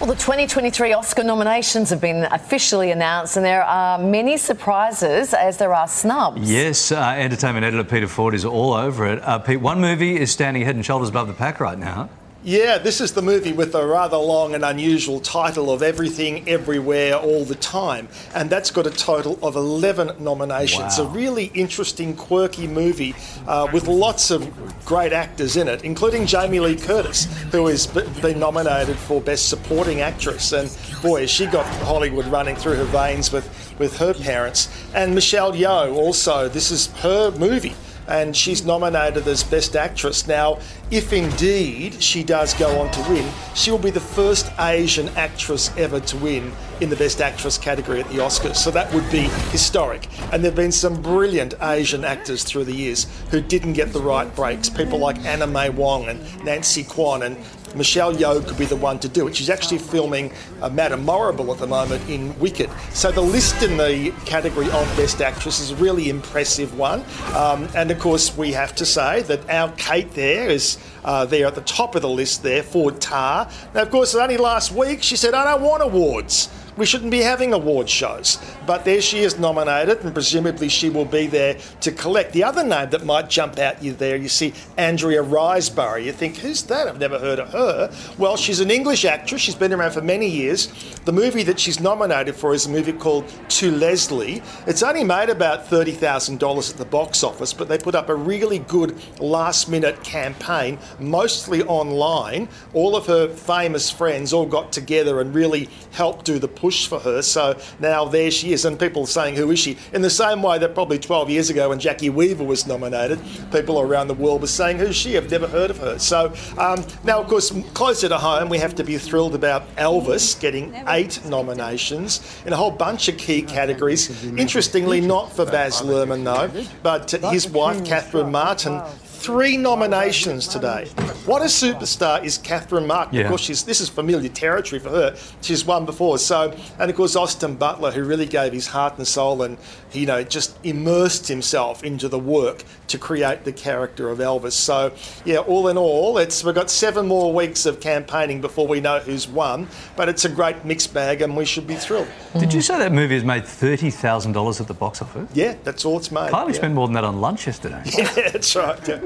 Well, the 2023 Oscar nominations have been officially announced, and there are many surprises as there are snubs. Yes, uh, entertainment editor Peter Ford is all over it. Uh, Pete, one movie is standing head and shoulders above the pack right now. Yeah, this is the movie with the rather long and unusual title of Everything, Everywhere, All the Time. And that's got a total of 11 nominations. Wow. A really interesting, quirky movie uh, with lots of great actors in it, including Jamie Lee Curtis, who has b- been nominated for Best Supporting Actress. And boy, has she got Hollywood running through her veins with, with her parents. And Michelle Yeoh also, this is her movie and she's nominated as Best Actress. Now, if indeed she does go on to win, she will be the first Asian actress ever to win in the Best Actress category at the Oscars. So that would be historic. And there have been some brilliant Asian actors through the years who didn't get the right breaks. People like Anna May Wong and Nancy Kwan and Michelle Yeoh could be the one to do it. She's actually filming uh, Madame Morrible at the moment in Wicked. So the list in the category of Best Actress is a really impressive one. Um, and of course, we have to say that our Cate there is uh, there at the top of the list there for Tar. Now, of course, only last week she said, I don't want awards we shouldn't be having award shows. But there she is nominated, and presumably she will be there to collect. The other name that might jump out you there, you see Andrea Riseborough. You think, who's that? I've never heard of her. Well, she's an English actress. She's been around for many years. The movie that she's nominated for is a movie called To Leslie. It's only made about $30,000 at the box office, but they put up a really good last minute campaign, mostly online. All of her famous friends all got together and really helped do the push for her. So now there she is, and people are saying, Who is she? In the same way that probably 12 years ago when Jacki Weaver was nominated, people around the world were saying, Who's she? I've never heard of her. So um, now, of course, closer to home, we have to be thrilled about Elvis getting eight nominations in a whole bunch of key categories. Interestingly, not for Baz Luhrmann, though, but his wife, Catherine Martin. Three nominations today. What a superstar is Catherine Martin? Yeah. Of course, she's, this is familiar territory for her. She's won before. So, and of course, Austin Butler, who really gave his heart and soul and, you know, just immersed himself into the work to create the character of Elvis. So, yeah, all in all, it's we've got seven more weeks of campaigning before we know who's won. But it's a great mixed bag, and we should be thrilled. Did you say that movie has made $30,000 at the box office? Yeah, that's all it's made. Kylie yeah. spent more than that on lunch yesterday. Yeah, that's right. Yeah.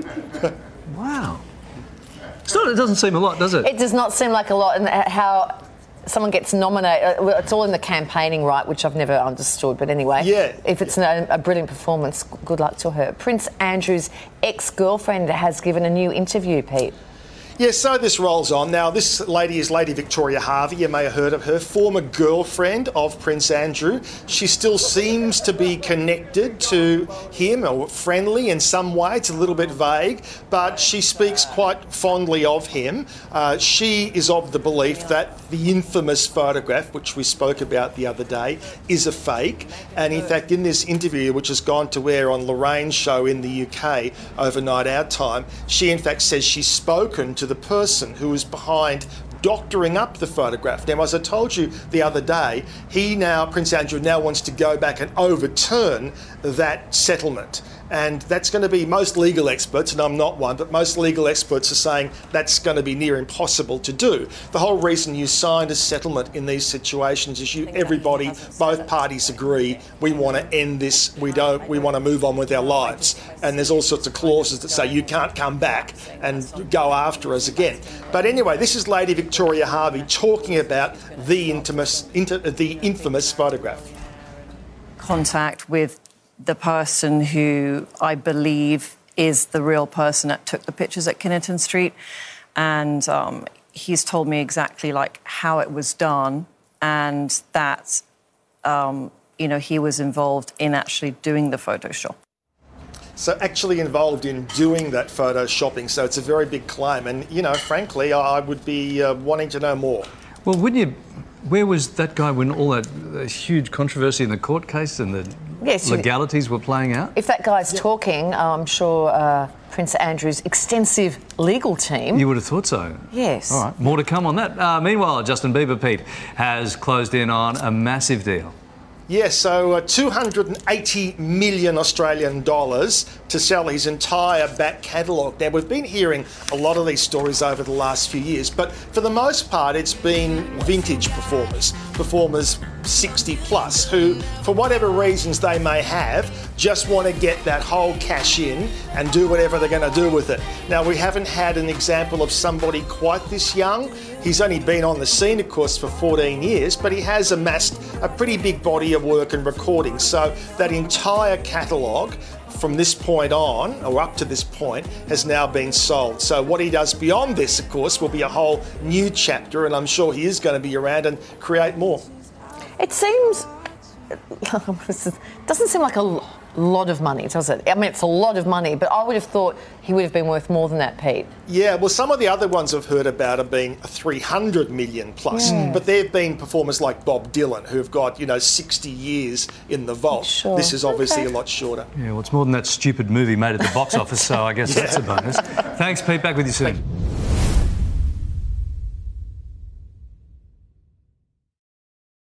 Wow. Still, it doesn't seem a lot, does it? It does not seem like a lot, and how someone gets nominated. It's all in the campaigning, right? Which I've never understood. But anyway, Yeah. If it's a, a brilliant performance, good luck to her. Prince Andrew's ex-girlfriend has given a new interview, Pete. Yeah, so this rolls on. Now, this lady is Lady Victoria Hervey. You may have heard of her, former girlfriend of Prince Andrew. She still seems to be connected to him or friendly in some way. It's a little bit vague, but she speaks quite fondly of him. Uh, she is of the belief that the infamous photograph, which we spoke about the other day, is a fake. And in fact, in this interview, which has gone to air on Lorraine's show in the UK overnight our time, she in fact says she's spoken to the person who was behind doctoring up the photograph. Now, as I told you the other day, he now, Prince Andrew, now wants to go back and overturn that settlement. And that's going to be most legal experts, and I'm not one, but most legal experts are saying that's going to be near impossible to do. The whole reason you signed a settlement in these situations is you, everybody, both parties agree we want to end this. We don't. We want to move on with our lives. And there's all sorts of clauses that say you can't come back and go after us again. But anyway, this is Lady Victoria Hervey talking about the infamous, inter, the infamous photograph. contact with the person who I believe is the real person that took the pictures at Kennington Street, and um, he's told me exactly like how it was done, and that um, you know he was involved in actually doing the Photoshop. So actually involved in doing that photo shopping. So it's a very big claim, and you know, frankly, I would be uh, wanting to know more. Well, wouldn't you? Where was that guy when all that, that huge controversy in the court case and the Yes, legalities were playing out? If that guy's talking, I'm sure uh, Prince Andrew's extensive legal team. You would have thought so. Yes. All right, more to come on that. Uh, meanwhile, Justin Bieber, Pete, has closed in on a massive deal. Yeah, so uh, 280 million Australian dollars to sell his entire back catalogue. Now, we've been hearing a lot of these stories over the last few years, but for the most part, it's been vintage performers, performers 60 plus, who, for whatever reasons they may have, just want to get that whole cash in and do whatever they're going to do with it. Now, we haven't had an example of somebody quite this young. He's only been on the scene, of course, for 14 years, but he has amassed a pretty big body of work and recording. So that entire catalogue from this point on, or up to this point, has now been sold. So what he does beyond this, of course, will be a whole new chapter, and I'm sure he is going to be around and create more. It seems. doesn't seem like a lot of money, does it? I mean, it's a lot of money, but I would have thought he would have been worth more than that, Pete. Yeah, well, some of the other ones I've heard about have been 300 million plus, Yeah. but there have been performers like Bob Dylan who've got, you know, 60 years in the vault. Sure. This is obviously Okay. a lot shorter. Yeah, well, it's more than that stupid movie made at the box office, so I guess that's a bonus. Thanks, Pete. Back with you soon.